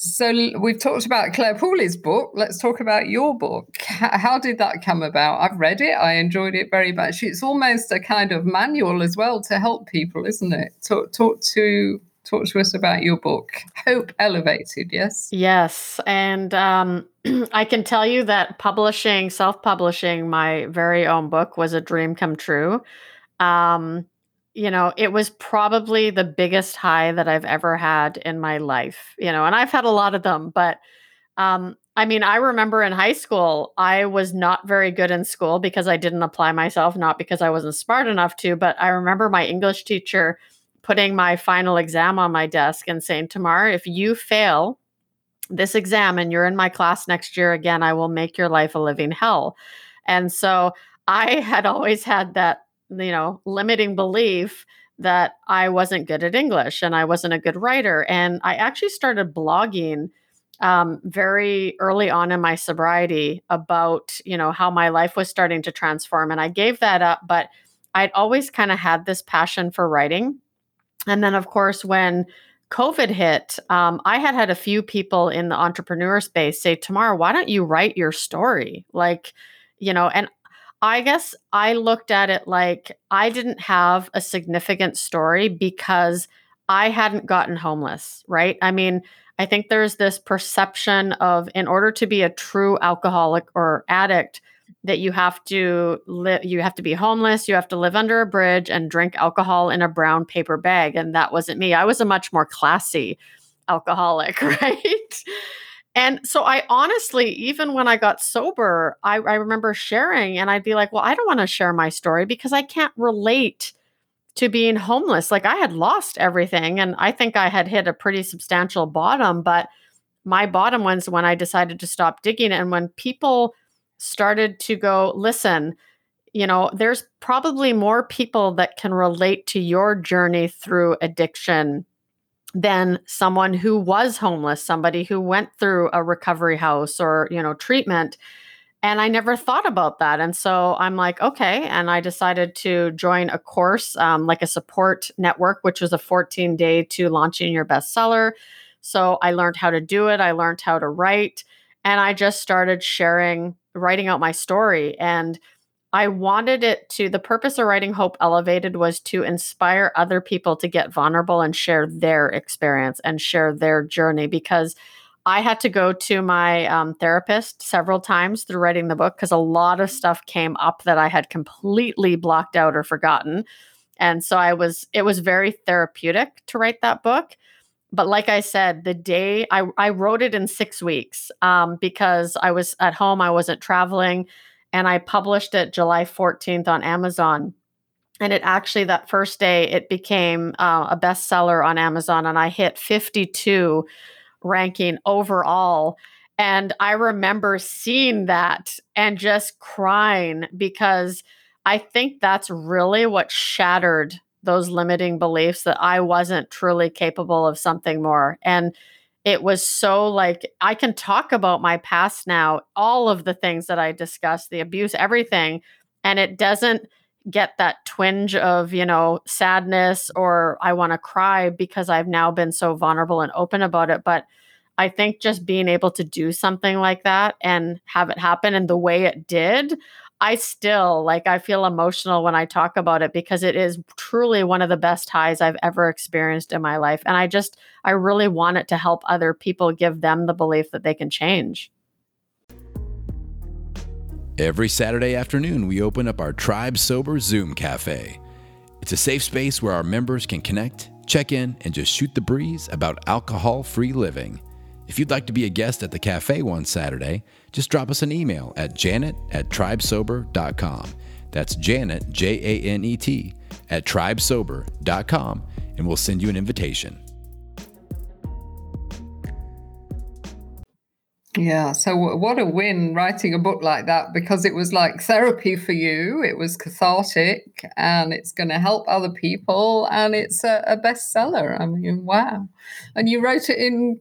So we've talked about Clare Pooley's book. Let's talk about your book. How did that come about? I've read it. I enjoyed it very much. It's almost a kind of manual as well to help people, isn't it? Talk, talk to talk to us about your book hope elevated yes yes and um, <clears throat> i can tell you that publishing self-publishing my very own book was a dream come true um, you know it was probably the biggest high that i've ever had in my life you know and i've had a lot of them but um, I mean, I remember in high school, I was not very good in school because I didn't apply myself, not because I wasn't smart enough to. But I remember my English teacher putting my final exam on my desk and saying, Tamara, if you fail this exam and you're in my class next year again, I will make your life a living hell. And so I had always had that, you know, limiting belief that I wasn't good at English and I wasn't a good writer. And I actually started blogging um, very early on in my sobriety about, you know, how my life was starting to transform. And I gave that up, but I'd always kind of had this passion for writing. And then, of course, when COVID hit, um, I had had a few people in the entrepreneur space say, Tamara, why don't you write your story? Like, you know, and I guess I looked at it like I didn't have a significant story because I hadn't gotten homeless, right? I mean, I think there's this perception of in order to be a true alcoholic or addict, that you have to live you have to be homeless you have to live under a bridge and drink alcohol in a brown paper bag and that wasn't me i was a much more classy alcoholic <laughs> right and so i honestly even when i got sober I, I remember sharing and i'd be like well i don't want to share my story because i can't relate to being homeless. Like i had lost everything and i think i had hit a pretty substantial bottom but my bottom was when i decided to stop digging and when people started to go, listen, you know, there's probably more people that can relate to your journey through addiction than someone who was homeless, somebody who went through a recovery house or, you know, treatment. And I never thought about that. And so I'm like, okay. And I decided to join a course, um, like a support network, which was a 14 day to launching your bestseller. So I learned how to do it. I learned how to write. And I just started sharing writing out my story and I wanted it to the purpose of writing Hope Elevated was to inspire other people to get vulnerable and share their experience and share their journey because I had to go to my um, therapist several times through writing the book because a lot of stuff came up that I had completely blocked out or forgotten. And so I was, it was very therapeutic to write that book. But like I said, the day I, I wrote it in six weeks um, because I was at home, I wasn't traveling, and I published it July 14th on Amazon. And it actually, that first day, it became uh, a bestseller on Amazon, and I hit 52 ranking overall. And I remember seeing that and just crying because I think that's really what shattered those limiting beliefs that I wasn't truly capable of something more. And it was so like I can talk about my past now, all of the things that I discussed, the abuse, everything, and it doesn't get that twinge of, you know, sadness or I want to cry because I've now been so vulnerable and open about it, but I think just being able to do something like that and have it happen and the way it did, I still like I feel emotional when I talk about it because it is truly one of the best highs I've ever experienced in my life and I just I really want it to help other people give them the belief that they can change. Every Saturday afternoon we open up our Tribe Sober Zoom Cafe. It's a safe space where our members can connect, check in and just shoot the breeze about alcohol-free living. If you'd like to be a guest at the cafe one Saturday, just drop us an email at janet at tribesober.com. That's Janet, J A N E T, at tribesober.com, and we'll send you an invitation. Yeah, so what a win writing a book like that because it was like therapy for you. It was cathartic and it's going to help other people and it's a, a bestseller. I mean, wow. And you wrote it in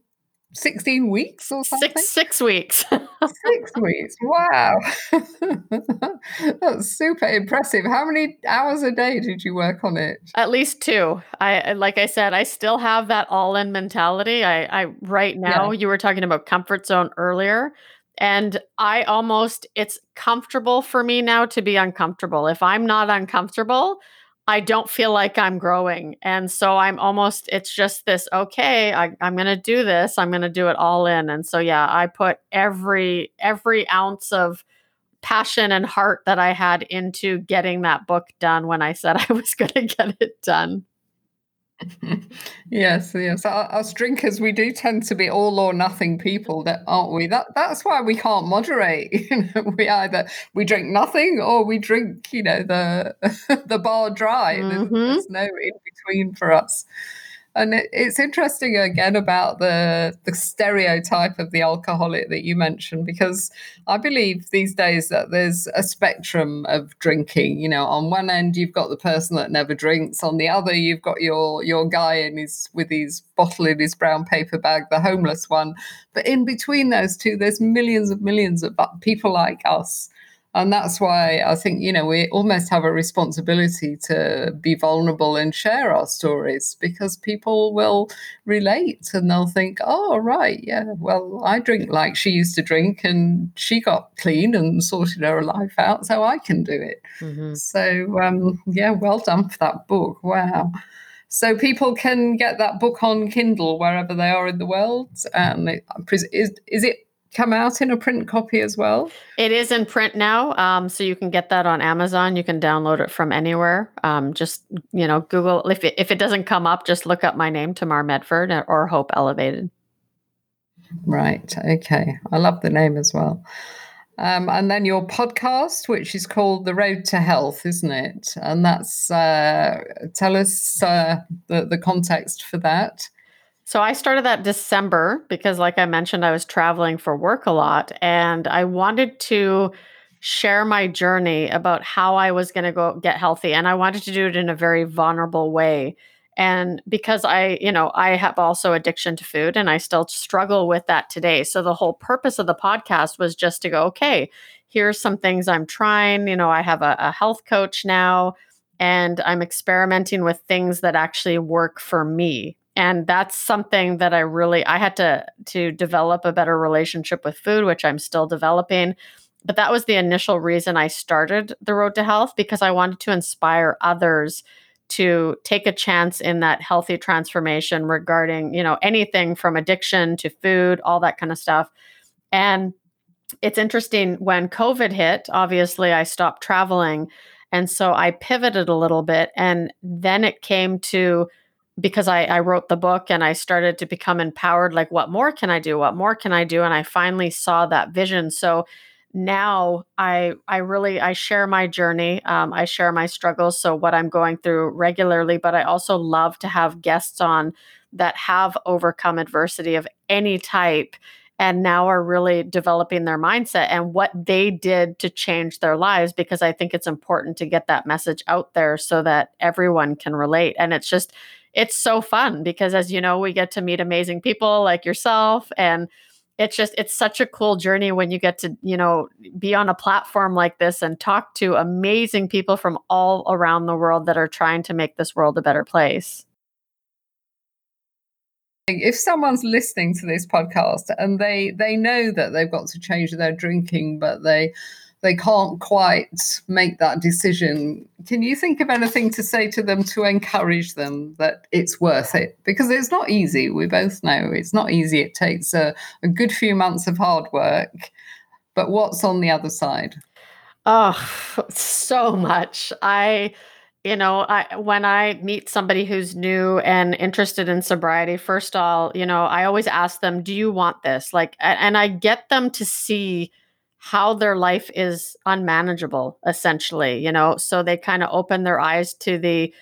16 weeks or something? Six six weeks. <laughs> six weeks. Wow. <laughs> That's super impressive. How many hours a day did you work on it? At least two. I like I said, I still have that all-in mentality. I I right now yeah. you were talking about comfort zone earlier. And I almost, it's comfortable for me now to be uncomfortable. If I'm not uncomfortable, I don't feel like I'm growing. And so I'm almost, it's just this, okay, I, am going to do this. I'm going to do it all in. And so, yeah, I put every, every ounce of passion and heart that I had into getting that book done when I said <laughs> I was going to get it done. <laughs> yes, yes. Us drinkers, we do tend to be all or nothing people, that aren't we? That that's why we can't moderate. <laughs> You know, we either we drink nothing or we drink, you know, the <laughs> the bar dry. Mm-hmm. There's, there's no in between for us. And it, it's interesting again about the the stereotype of the alcoholic that you mentioned, because I believe these days that there's a spectrum of drinking. You know, on one end you've got the person that never drinks, on the other you've got your your guy in his with his bottle in his brown paper bag, the homeless one. But in between those two, there's millions of millions of people like us and that's why I think, you know, we almost have a responsibility to be vulnerable and share our stories because people will relate and they'll think, oh, right, yeah, well, I drink like she used to drink and she got clean and sorted her life out, so I can do it. Mm-hmm. So, um, yeah, well done for that book. Wow. So people can get that book on Kindle wherever they are in the world. And it, is, is it come out in a print copy as well? It is in print now, um, so you can get that on Amazon. You can download it from anywhere. Um, just you know, Google if it, if it doesn't come up, just look up my name, Tamar Medford, or Hope Elevated. Right. Okay. I love the name as well. Um, and then your podcast, which is called The Road to Health, isn't it? And that's uh, tell us uh, the the context for that. So I started that December because, like I mentioned, I was traveling for work a lot and I wanted to share my journey about how I was going to go get healthy. And I wanted to do it in a very vulnerable way. And because I, you know, I have also addiction to food and I still struggle with that today. So the whole purpose of the podcast was just to go, okay, here's some things I'm trying. You know, I have a, a health coach now and I'm experimenting with things that actually work for me and that's something that i really i had to to develop a better relationship with food which i'm still developing but that was the initial reason i started the road to health because i wanted to inspire others to take a chance in that healthy transformation regarding, you know, anything from addiction to food, all that kind of stuff. And it's interesting when COVID hit, obviously I stopped traveling. And so I pivoted a little bit. And then it came to because I, I wrote the book and I started to become empowered like, what more can I do? What more can I do? And I finally saw that vision. So now i i really i share my journey um, i share my struggles so what i'm going through regularly but i also love to have guests on that have overcome adversity of any type and now are really developing their mindset and what they did to change their lives because i think it's important to get that message out there so that everyone can relate and it's just it's so fun because as you know we get to meet amazing people like yourself and it's just it's such a cool journey when you get to you know be on a platform like this and talk to amazing people from all around the world that are trying to make this world a better place. If someone's listening to this podcast and they they know that they've got to change their drinking but they they can't quite make that decision. Can you think of anything to say to them to encourage them that it's worth it? Because it's not easy. We both know it's not easy. It takes a, a good few months of hard work. But what's on the other side? Oh, so much. I you know i when i meet somebody who's new and interested in sobriety first of all you know i always ask them do you want this like and i get them to see how their life is unmanageable essentially you know? So they kind of open their eyes to the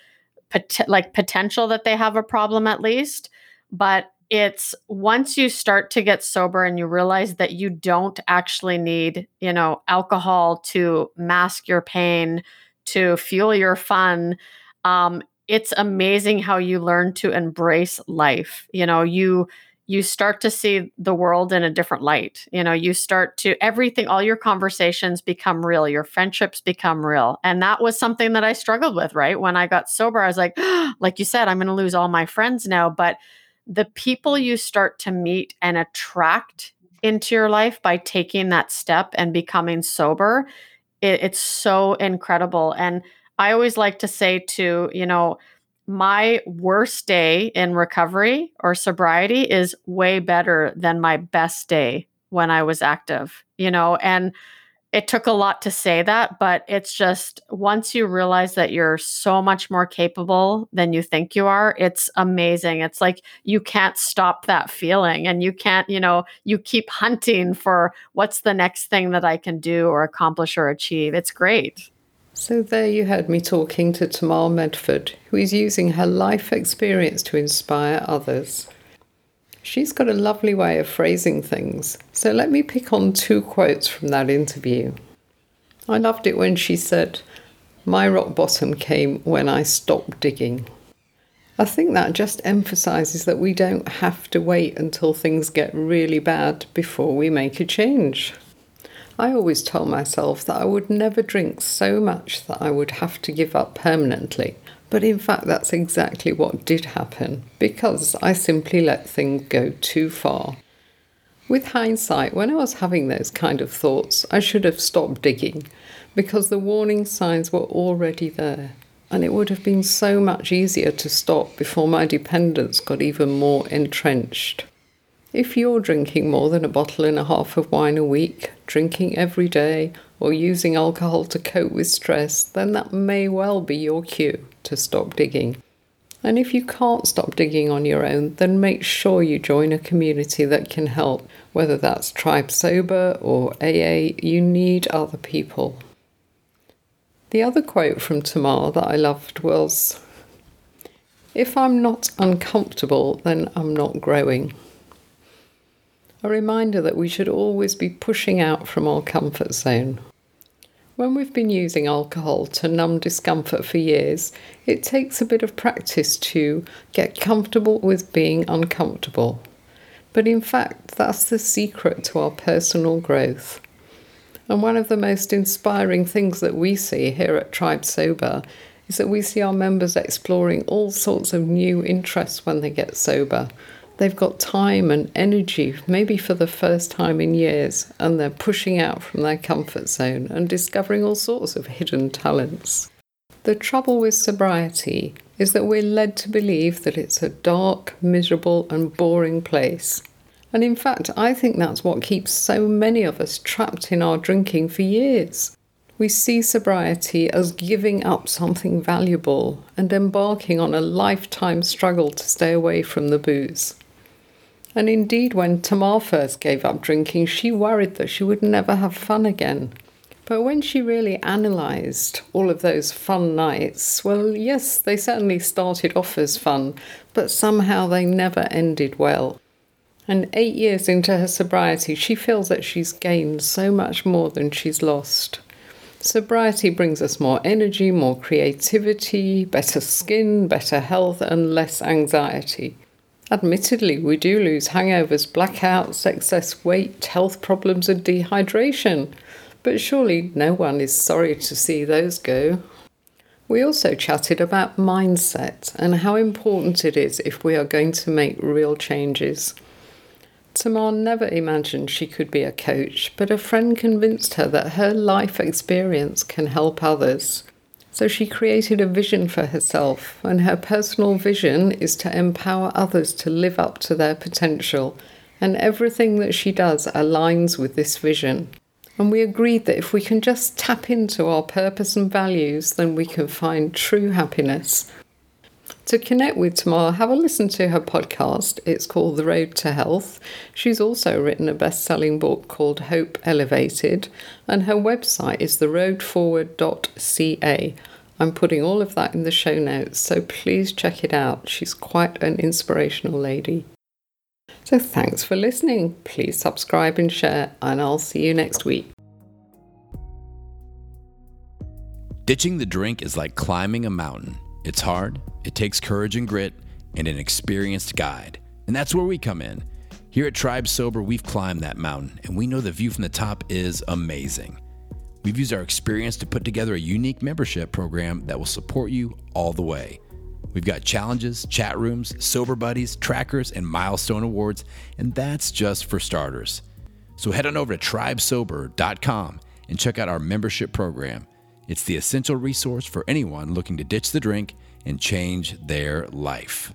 pot- like potential that they have a problem at least but it's once you start to get sober and you realize that you don't actually need you know alcohol to mask your pain to fuel your fun um, it's amazing how you learn to embrace life you know? You you start to see the world in a different light. You know, you start to everything, all your conversations become real, your friendships become real. And that was something that I struggled with, right? When I got sober, I was like, <gasps> like you said, I'm going to lose all my friends now. But the people you start to meet and attract into your life by taking that step and becoming sober, it, it's so incredible. And I always like to say to, you know, my worst day in recovery or sobriety is way better than my best day when I was active, you know, and it took a lot to say that, but it's just once you realize that you're so much more capable than you think you are, it's amazing. It's like you can't stop that feeling and you can't, you know, you keep hunting for what's the next thing that I can do or accomplish or achieve. It's great. So, there you heard me talking to Tamar Medford, who is using her life experience to inspire others. She's got a lovely way of phrasing things, so let me pick on two quotes from that interview. I loved it when she said, My rock bottom came when I stopped digging. I think that just emphasises that we don't have to wait until things get really bad before we make a change. I always told myself that I would never drink so much that I would have to give up permanently. But in fact, that's exactly what did happen because I simply let things go too far. With hindsight, when I was having those kind of thoughts, I should have stopped digging because the warning signs were already there. And it would have been so much easier to stop before my dependence got even more entrenched. If you're drinking more than a bottle and a half of wine a week, drinking every day, or using alcohol to cope with stress, then that may well be your cue to stop digging. And if you can't stop digging on your own, then make sure you join a community that can help. Whether that's Tribe Sober or AA, you need other people. The other quote from Tamar that I loved was If I'm not uncomfortable, then I'm not growing. A reminder that we should always be pushing out from our comfort zone. When we've been using alcohol to numb discomfort for years, it takes a bit of practice to get comfortable with being uncomfortable. But in fact, that's the secret to our personal growth. And one of the most inspiring things that we see here at Tribe Sober is that we see our members exploring all sorts of new interests when they get sober they've got time and energy, maybe for the first time in years, and they're pushing out from their comfort zone and discovering all sorts of hidden talents. The trouble with sobriety is that we're led to believe that it's a dark, miserable, and boring place. And in fact, I think that's what keeps so many of us trapped in our drinking for years. We see sobriety as giving up something valuable and embarking on a lifetime struggle to stay away from the booze. And indeed, when Tamar first gave up drinking, she worried that she would never have fun again. But when she really analysed all of those fun nights, well, yes, they certainly started off as fun, but somehow they never ended well. And eight years into her sobriety, she feels that she's gained so much more than she's lost. Sobriety brings us more energy, more creativity, better skin, better health, and less anxiety. Admittedly, we do lose hangovers, blackouts, excess weight, health problems, and dehydration, but surely no one is sorry to see those go. We also chatted about mindset and how important it is if we are going to make real changes. Tamar never imagined she could be a coach, but a friend convinced her that her life experience can help others. So she created a vision for herself, and her personal vision is to empower others to live up to their potential. And everything that she does aligns with this vision. And we agreed that if we can just tap into our purpose and values, then we can find true happiness. To connect with Tamar, have a listen to her podcast. It's called The Road to Health. She's also written a best selling book called Hope Elevated, and her website is theroadforward.ca. I'm putting all of that in the show notes, so please check it out. She's quite an inspirational lady. So thanks for listening. Please subscribe and share, and I'll see you next week. Ditching the drink is like climbing a mountain. It's hard, it takes courage and grit, and an experienced guide. And that's where we come in. Here at Tribe Sober, we've climbed that mountain, and we know the view from the top is amazing. We've used our experience to put together a unique membership program that will support you all the way. We've got challenges, chat rooms, sober buddies, trackers, and milestone awards, and that's just for starters. So head on over to tribesober.com and check out our membership program. It's the essential resource for anyone looking to ditch the drink and change their life.